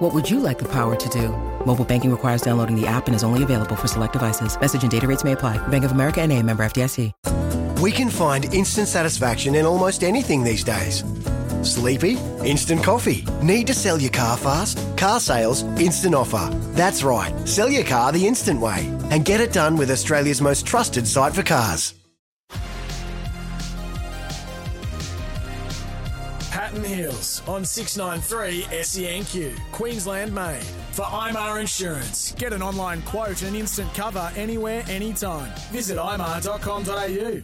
What would you like the power to do? Mobile banking requires downloading the app and is only available for select devices. Message and data rates may apply. Bank of America and a member FDIC. We can find instant satisfaction in almost anything these days. Sleepy? Instant coffee. Need to sell your car fast? Car sales, instant offer. That's right. Sell your car the instant way and get it done with Australia's most trusted site for cars. Patton Hills on 693 SENQ, Queensland made. For IMAR Insurance, get an online quote and instant cover anywhere, anytime. Visit imar.com.au.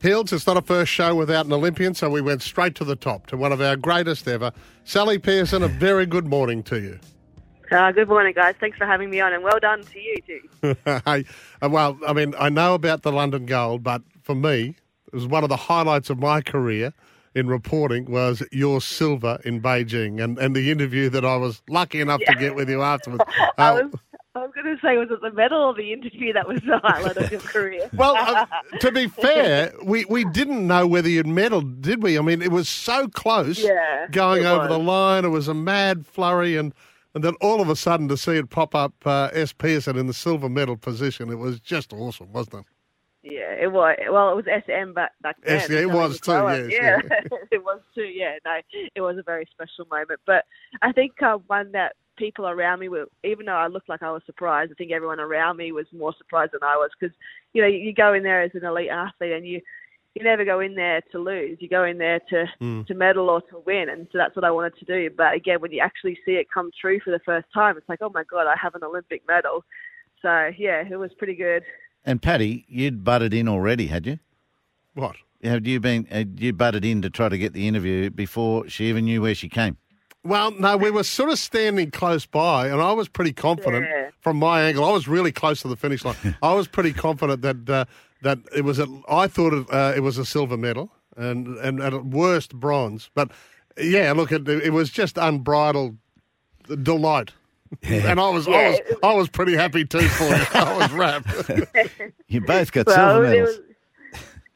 Hills, it's not a first show without an Olympian, so we went straight to the top, to one of our greatest ever. Sally Pearson, a very good morning to you. Uh, good morning, guys. Thanks for having me on, and well done to you too. hey, uh, well, I mean, I know about the London Gold, but for me, it was one of the highlights of my career in reporting was your silver in Beijing and, and the interview that I was lucky enough to get with you afterwards. I Uh, was, I was going to say, was it the medal or the interview that was the highlight of your career? Well, uh, to be fair, we, we didn't know whether you'd medalled, did we? I mean, it was so close Yeah, going over the line. It was a mad flurry, and, and then all of a sudden to see it pop up uh, S. Pearson in the silver medal position, it was just awesome, wasn't it? Yeah, it was. Well, it was SM back back then. Yeah, it was too, yes, yeah, it was too. Yeah, no, it was a very special moment. But I think uh, one that people around me were, even though I looked like I was surprised, I think everyone around me was more surprised than I was because you know you go in there as an elite athlete and you you never go in there to lose. You go in there to Mm. to medal or to win, and so that's what I wanted to do. But again, when you actually see it come true for the first time, it's like, oh my god, I have an Olympic medal. So yeah, it was pretty good. And Paddy, you'd butted in already, had you? What? Have you been? Had you butted in to try to get the interview before she even knew where she came? Well, no, we were sort of standing close by, and I was pretty confident Yeah. from my angle. I was really close to the finish line. I was pretty confident that uh, that it was. A, I thought it, uh, it was a silver medal, and and at worst bronze. But yeah, look, it, it was just unbridled delight. And I was, I Yeah, was, I was pretty happy too for you. I was wrapped. You both got Well, silver it medals. was,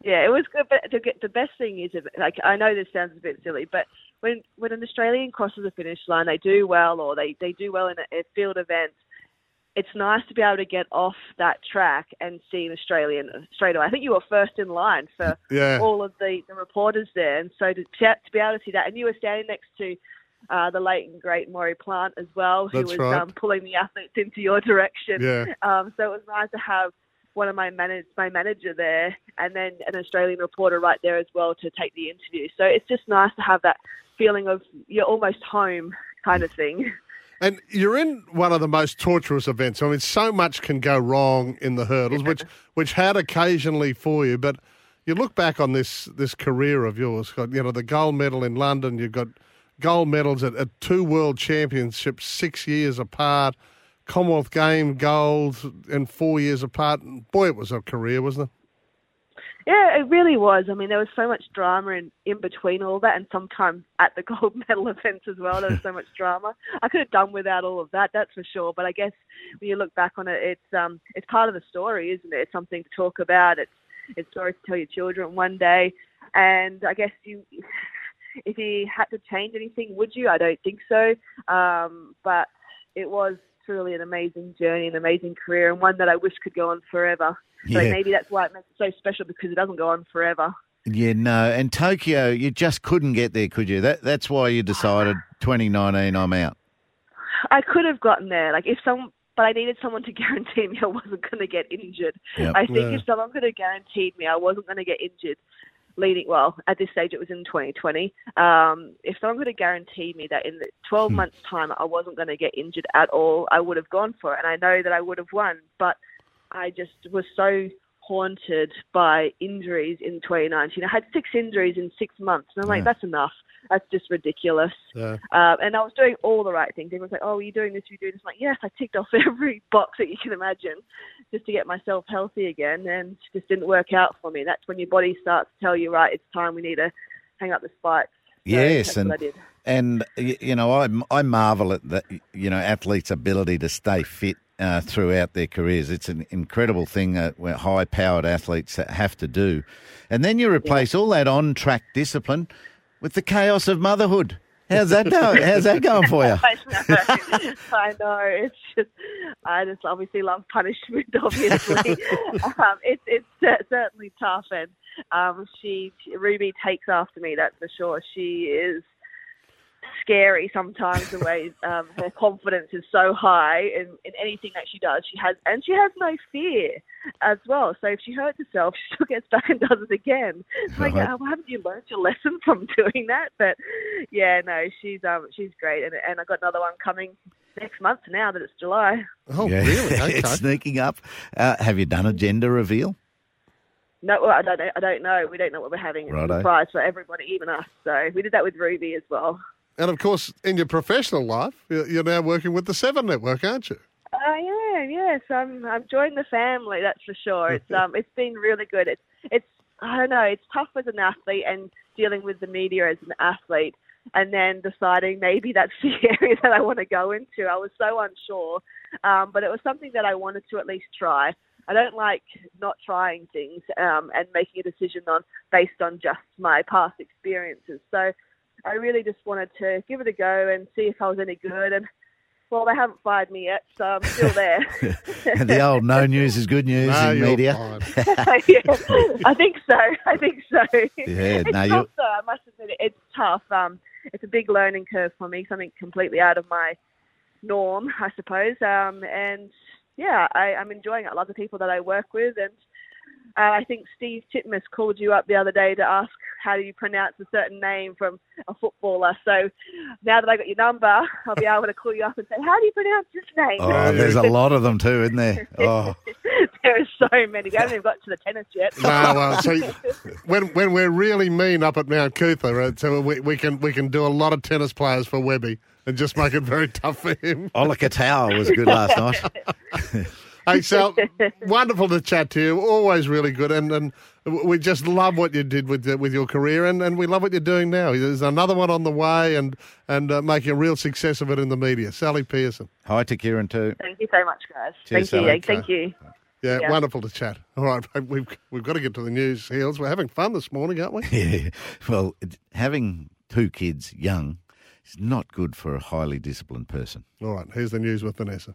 yeah, it was good. But the, the best thing is, like, I know this sounds a bit silly, but when when an Australian crosses the finish line, they do well, or they they do well in a, a field event. It's nice to be able to get off that track and see an Australian straight away. I think you were first in line for Yeah. all of the, the reporters there, and so to, to be able to see that, and you were standing next to uh, the late and great Maurie Plant as well, who That's was right. um, pulling the athletes into your direction. Yeah. Um, so it was nice to have one of my manage my manager there, and then an Australian reporter right there as well to take the interview. So it's just nice to have that feeling of you're almost home kind of thing. And you're in one of the most torturous events. I mean, so much can go wrong in the hurdles, which which had occasionally for you. But you look back on this this career of yours. Got you know the gold medal in London. You've got gold medals at, at two world championships six years apart. Commonwealth Game gold and four years apart. Boy, it was a career, wasn't it? Yeah, it really was. I mean, there was so much drama in, in between all that, and sometimes at the gold medal events as well, there was so much drama. I could have done without all of that, that's for sure. But I guess when you look back on it, it's um, it's part of the story, isn't it? It's something to talk about. It's it's stories to tell your children one day. And I guess you, if you had to change anything, would you? I don't think so. Um, but it was truly an amazing journey, an amazing career, and one that I wish could go on forever. So Yeah. maybe that's why it makes it so special because it doesn't go on forever. Yeah, no. And Tokyo, you just couldn't get there, could you? That that's why you decided 2019, I'm out. I could have gotten there, like if some, but I needed someone to guarantee me I wasn't going to get injured. Yep. I think Yeah. if someone could have guaranteed me I wasn't going to get injured, leading well at this stage it was in 2020. Um, if someone could have guaranteed me that in the 12 months' time I wasn't going to get injured at all, I would have gone for it, and I know that I would have won. But I just was so haunted by injuries in 2019. I had six injuries in six months, and I'm like, Yeah. that's enough. That's just ridiculous. Yeah. Um, and I was doing all the right things. Everyone's like, "Oh, are you doing this? Are you doing this?" I'm like, yes, I ticked off every box that you can imagine, just to get myself healthy again, and it just didn't work out for me. That's when your body starts to tell you, right, it's time we need to hang up the spikes. So Yes, and I did. and you know I I marvel at the you know athletes' ability to stay fit uh, throughout their careers. It's an incredible thing that where high powered athletes have to do, and then you replace all that on track discipline with the chaos of motherhood. How's that going? How's that going for you? I know. I know. It's just, I just obviously love punishment. Obviously, um, it's it's certainly tough, and um, she Ruby takes after me. That's for sure. She is scary sometimes. The way um, her confidence is so high in, in anything that she does, she has, and she has no fear as well. So if she hurts herself, she still gets back and does it again. It's like, Right. oh, haven't you learned your lesson from doing that? But yeah, no, she's um she's great, and and I got another one coming next month now that it's July. Oh, Yeah. really? Okay. it's sneaking up. Uh, have you done a gender reveal? No, well, I don't know. I don't know. We don't know what we're having. It's a Righto. surprise for everybody, even us. So we did that with Ruby as well. And of course, in your professional life, you're now working with the Seven Network, aren't you? I am, yes. I'm I'm joining the family, that's for sure. It's um it's been really good. It's it's I don't know, it's tough as an athlete and dealing with the media as an athlete and then deciding maybe that's the area that I want to go into. I was so unsure. Um, but it was something that I wanted to at least try. I don't like not trying things um, and making a decision on based on just my past experiences. So I really just wanted to give it a go and see if I was any good. And well, they haven't fired me yet, so I'm still there. the old no news is good news No, in you're media. fine. yeah, I think so. I think so. Yeah, it's no, you- tough though. I must admit, it. it's tough. Um, it's a big learning curve for me. Something completely out of my norm, I suppose. Um, and yeah, I, I'm enjoying it. I love the people that I work with, and uh, I think Steve Titmus called you up the other day to ask how do you pronounce a certain name from a footballer. So now that I got your number, I'll be able to call you up and say, how do you pronounce this name? Oh, there's a lot of them too, isn't there? Oh, there are so many. We haven't even got to the tennis yet. No, well, so when when we're really mean up at Mount Coot-tha, right, so we, we can we can do a lot of tennis players for Webby and just make it very tough for him. Oliver Tower was good last night. Hey, Sal, wonderful to chat to you. Always really good, and and we just love what you did with with your career, and, and we love what you're doing now. There's another one on the way, and and uh, making a real success of it in the media. Sally Pearson. Hi to Kieran too. Thank you so much, guys. Cheers, Thank you. Sally. Thank you. Yeah, Yeah. wonderful to chat. All right, we've we've got to get to the news, Heels. We're having fun this morning, aren't we? Yeah. Well, having two kids young is not good for a highly disciplined person. All right, here's the news with Vanessa.